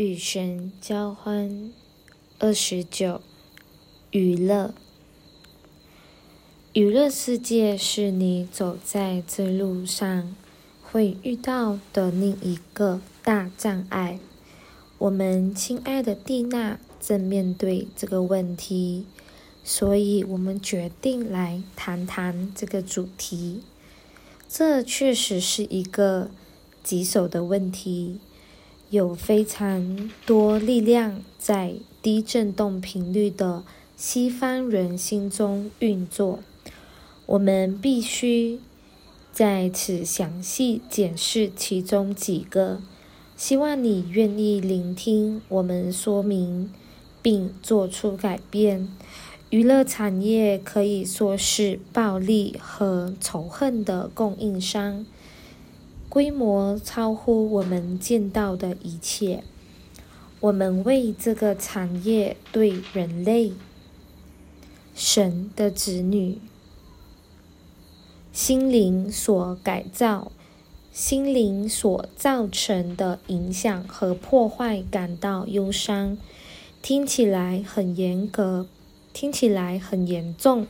与神交欢。二十九，娱乐。娱乐世界是你走在这路上会遇到的另一个大障碍。我们亲爱的蒂娜正面对这个问题，所以我们决定来谈谈这个主题。这确实是一个棘手的问题。有非常多力量在低振动频率的西方人心中运作，我们必须在此详细检视其中几个。希望你愿意聆听我们说明，并做出改变。娱乐产业可以说是暴力和仇恨的供应商。规模超乎我们见到的一切。我们为这个产业对人类、神的子女心灵所改造、心灵所造成的影响和破坏感到忧伤。听起来很严格，听起来很严重。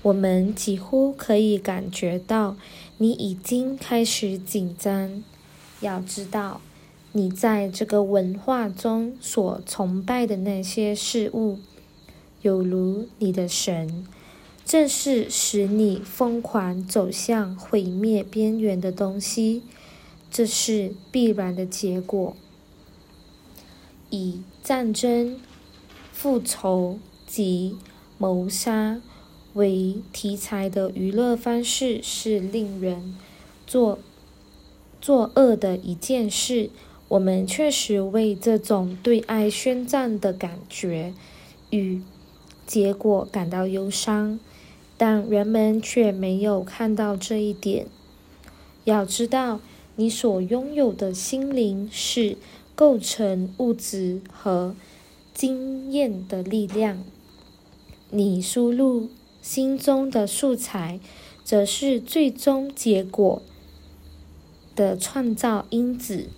我们几乎可以感觉到。你已经开始紧张。要知道，你在这个文化中所崇拜的那些事物，有如你的神，正是使你疯狂走向毁灭边缘的东西。这是必然的结果。以战争、复仇及谋杀。为题材的娱乐方式是令人作作恶的一件事。我们确实为这种对爱宣战的感觉与结果感到忧伤，但人们却没有看到这一点。要知道，你所拥有的心灵是构成物质和经验的力量。你输入。心中的素材，则是最终结果的创造因子。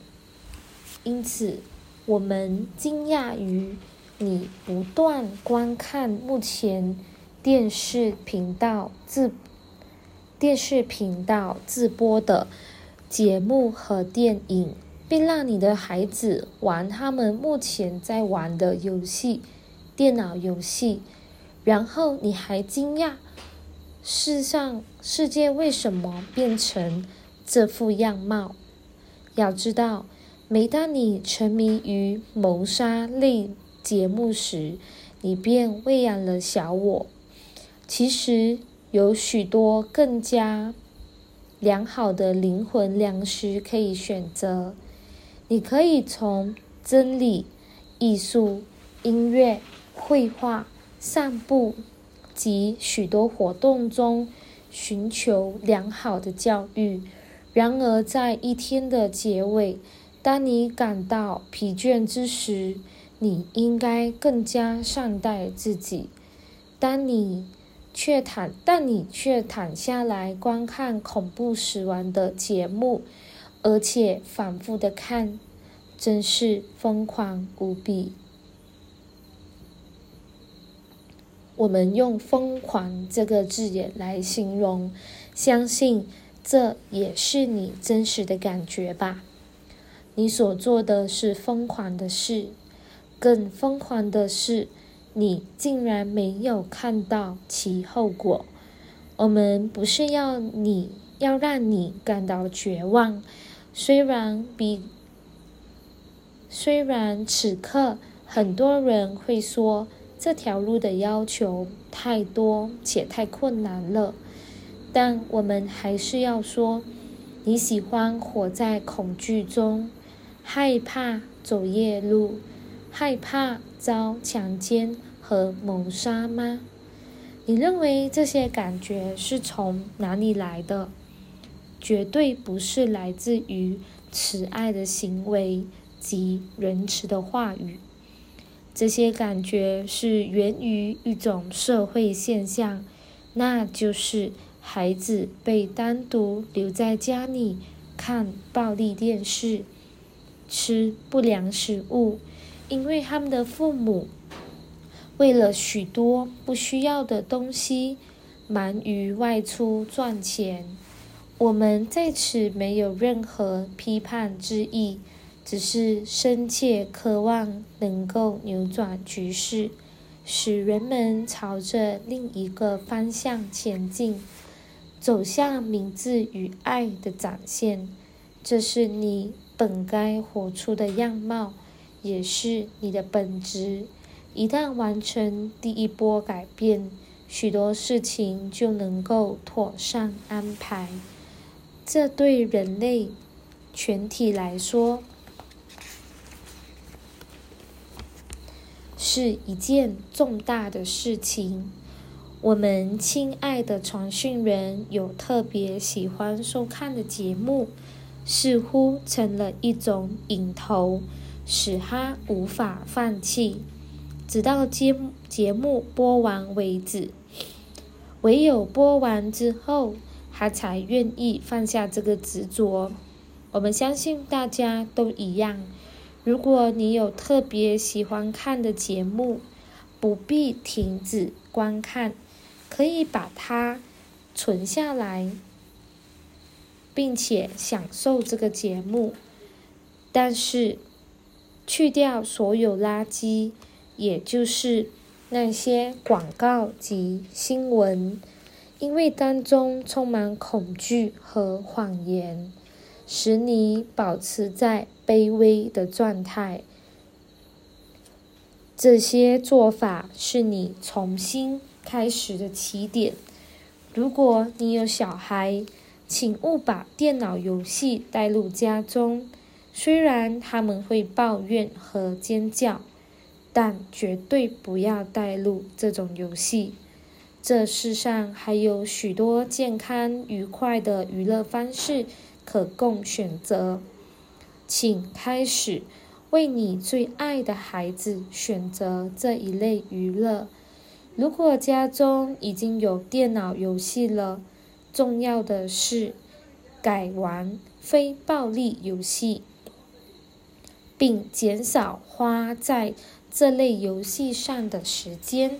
因此，我们惊讶于你不断观看目前电视频道自电视频道自播的节目和电影，并让你的孩子玩他们目前在玩的游戏——电脑游戏。然后你还惊讶，世上世界为什么变成这副样貌？要知道，每当你沉迷于谋杀类节目时，你便喂养了小我。其实有许多更加良好的灵魂粮食可以选择。你可以从真理、艺术、音乐、绘画。散步及许多活动中寻求良好的教育。然而，在一天的结尾，当你感到疲倦之时，你应该更加善待自己。当你却躺，但你却躺下来观看恐怖死亡的节目，而且反复的看，真是疯狂无比。我们用“疯狂”这个字眼来形容，相信这也是你真实的感觉吧。你所做的是疯狂的事，更疯狂的是，你竟然没有看到其后果。我们不是要你要让你感到绝望，虽然比虽然此刻很多人会说。这条路的要求太多且太困难了，但我们还是要说：你喜欢活在恐惧中，害怕走夜路，害怕遭强奸和谋杀吗？你认为这些感觉是从哪里来的？绝对不是来自于慈爱的行为及仁慈的话语。这些感觉是源于一种社会现象，那就是孩子被单独留在家里看暴力电视、吃不良食物因为他们的父母为了许多不需要的东西，忙于外出赚钱。我们在此没有任何批判之意，只是深切渴望能够扭转局势，使人们朝着另一个方向前进，走向明智与爱的展现。这是你本该活出的样貌。也是你的本质。一旦完成第一波改变，许多事情就能够妥善安排。这对人类全体来说是一件重大的事情。我们亲爱的传讯人有特别喜欢收看的节目，似乎成了一种瘾头。使他无法放弃，直到节节目播完为止。唯有播完之后，他才愿意放下这个执着。我们相信大家都一样。如果你有特别喜欢看的节目，不必停止观看，可以把它存下来，并且享受这个节目。但是。去掉所有垃圾，也就是那些广告及新闻，因为当中充满恐惧和谎言，使你保持在卑微的状态。这些做法是你重新开始的起点。如果你有小孩，请勿把电脑游戏带入家中。虽然他们会抱怨和尖叫，但绝对不要带入这种游戏。这世上还有许多健康愉快的娱乐方式可供选择，请开始为你最爱的孩子选择这一类娱乐。如果家中已经有电脑游戏了，重要的是改玩非暴力游戏。并减少花在这类游戏上的时间。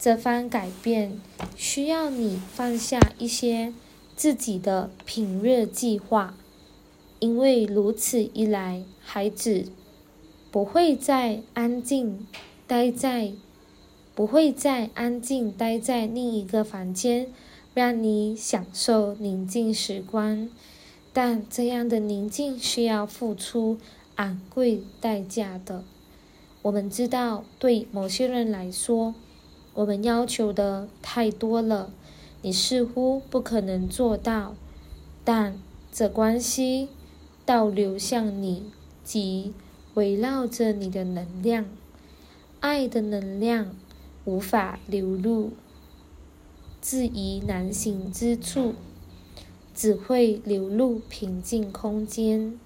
这番改变需要你放下一些自己的品热计划，因为如此一来，孩子不会再安静待在不会再安静待在另一个房间，让你享受宁静时光。但这样的宁静需要付出昂贵代价的。我们知道，对某些人来说，我们要求的太多了，你似乎不可能做到。但这关系倒流向你及围绕着你的能量，爱的能量无法流入质疑难行之处。只会流入平静空间，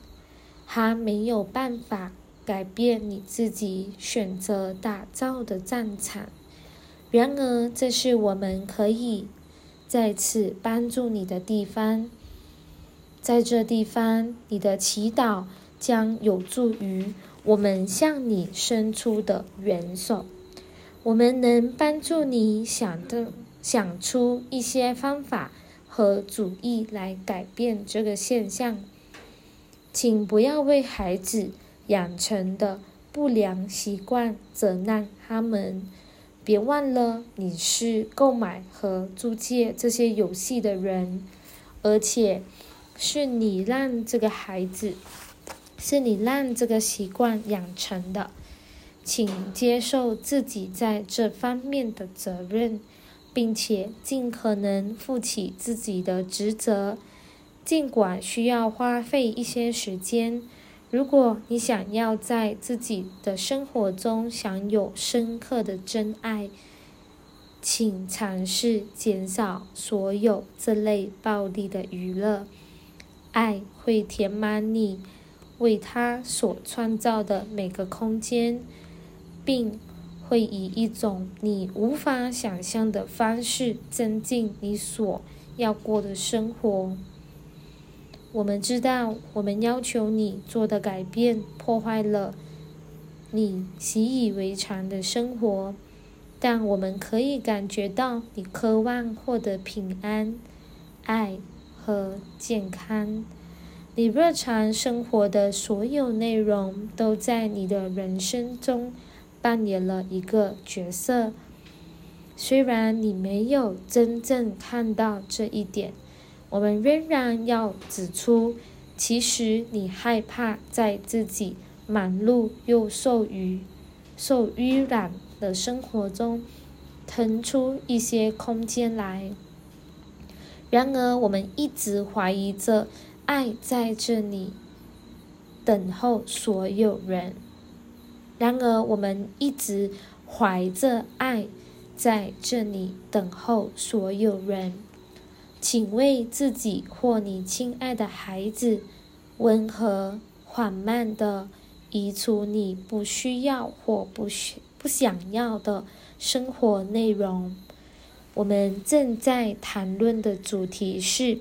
它没有办法改变你自己选择打造的战场。然而，这是我们可以再次帮助你的地方。在这地方，你的祈祷将有助于我们向你伸出的援手。我们能帮助你想的想出一些方法。和主意来改变这个现象，请不要为孩子养成的不良习惯责难他们。别忘了，你是购买和租借这些游戏的人，而且是你让这个孩子，是你让这个习惯养成的。请接受自己在这方面的责任。并且尽可能负起自己的职责，尽管需要花费一些时间。如果你想要在自己的生活中享有深刻的真爱，请尝试减少所有这类暴力的娱乐。爱会填满你为他所创造的每个空间，并。会以一种你无法想象的方式增进你所要过的生活。我们知道，我们要求你做的改变破坏了你习以为常的生活，但我们可以感觉到你渴望获得平安、爱和健康。你日常生活的所有内容都在你的人生中扮演了一个角色，虽然你没有真正看到这一点，我们仍然要指出，其实你害怕在自己。忙碌又受于受污染的生活中腾出一些空间来。然而，我们一直怀疑着爱在这里等候所有人。然而，我们一直怀着爱在这里等候所有人。请为自己或你亲爱的孩子温和缓慢地。移除你不需要或不需不想要的生活内容。我们正在谈论的主题是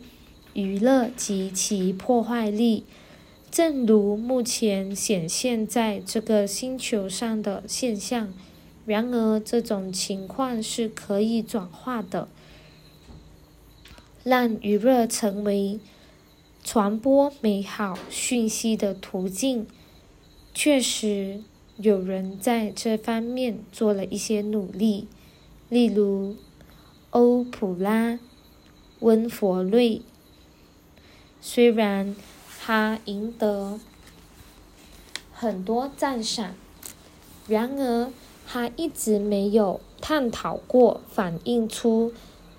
娱乐及其破坏力。正如目前显现在这个星球上的现象，然而这种情况是可以转化的，让娱乐成为传播美好讯息的途径。确实，有人在这方面做了一些努力，例如欧普拉·温佛瑞。虽然他赢得很多赞赏，然而他一直没有探讨过反映出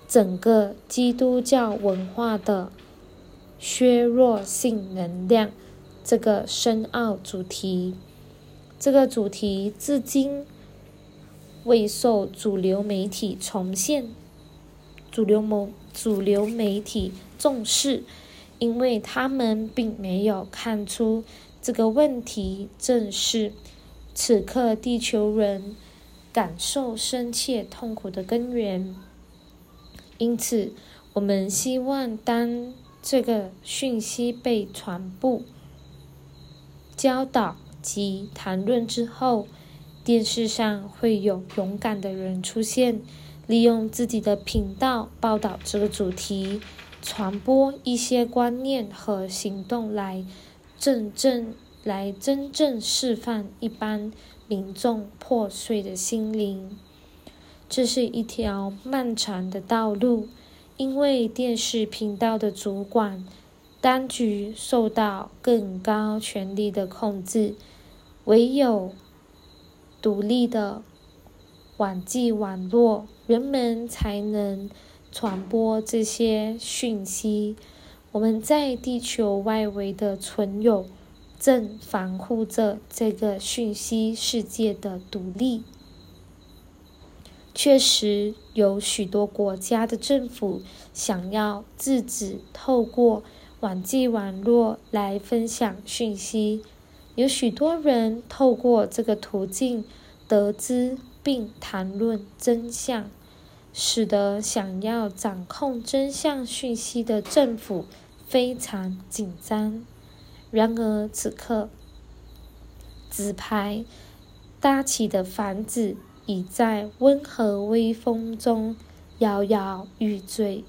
整个基督教文化的削弱性能量。这个深奥主题，这个主题至今未受主流媒体重现，主流某主流媒体重视，因为他们并没有看出这个问题正是此刻地球人感受深切痛苦的根源。因此，我们希望当这个讯息被传播。教导及谈论之后，电视上会有勇敢的人出现，利用自己的频道报道这个主题，传播一些观念和行动来真正来真正释放一般民众破碎的心灵。这是一条漫长的道路，因为电视频道的主管。当局受到更高权力的控制，唯有独立的网际网络，人们才能传播这些讯息。我们在地球外围的存有正防护着这个讯息世界的独立。确实，有许多国家的政府想要制止透过。网际网络来分享讯息，有许多人透过这个途径得知并谈论真相，使得想要掌控真相讯息的政府非常紧张。然而，此刻纸牌搭起的房子已在温和微风中摇摇欲坠，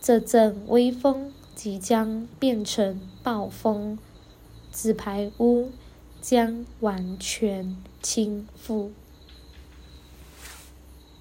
这阵微风。即将变成暴风，纸牌屋将完全倾覆。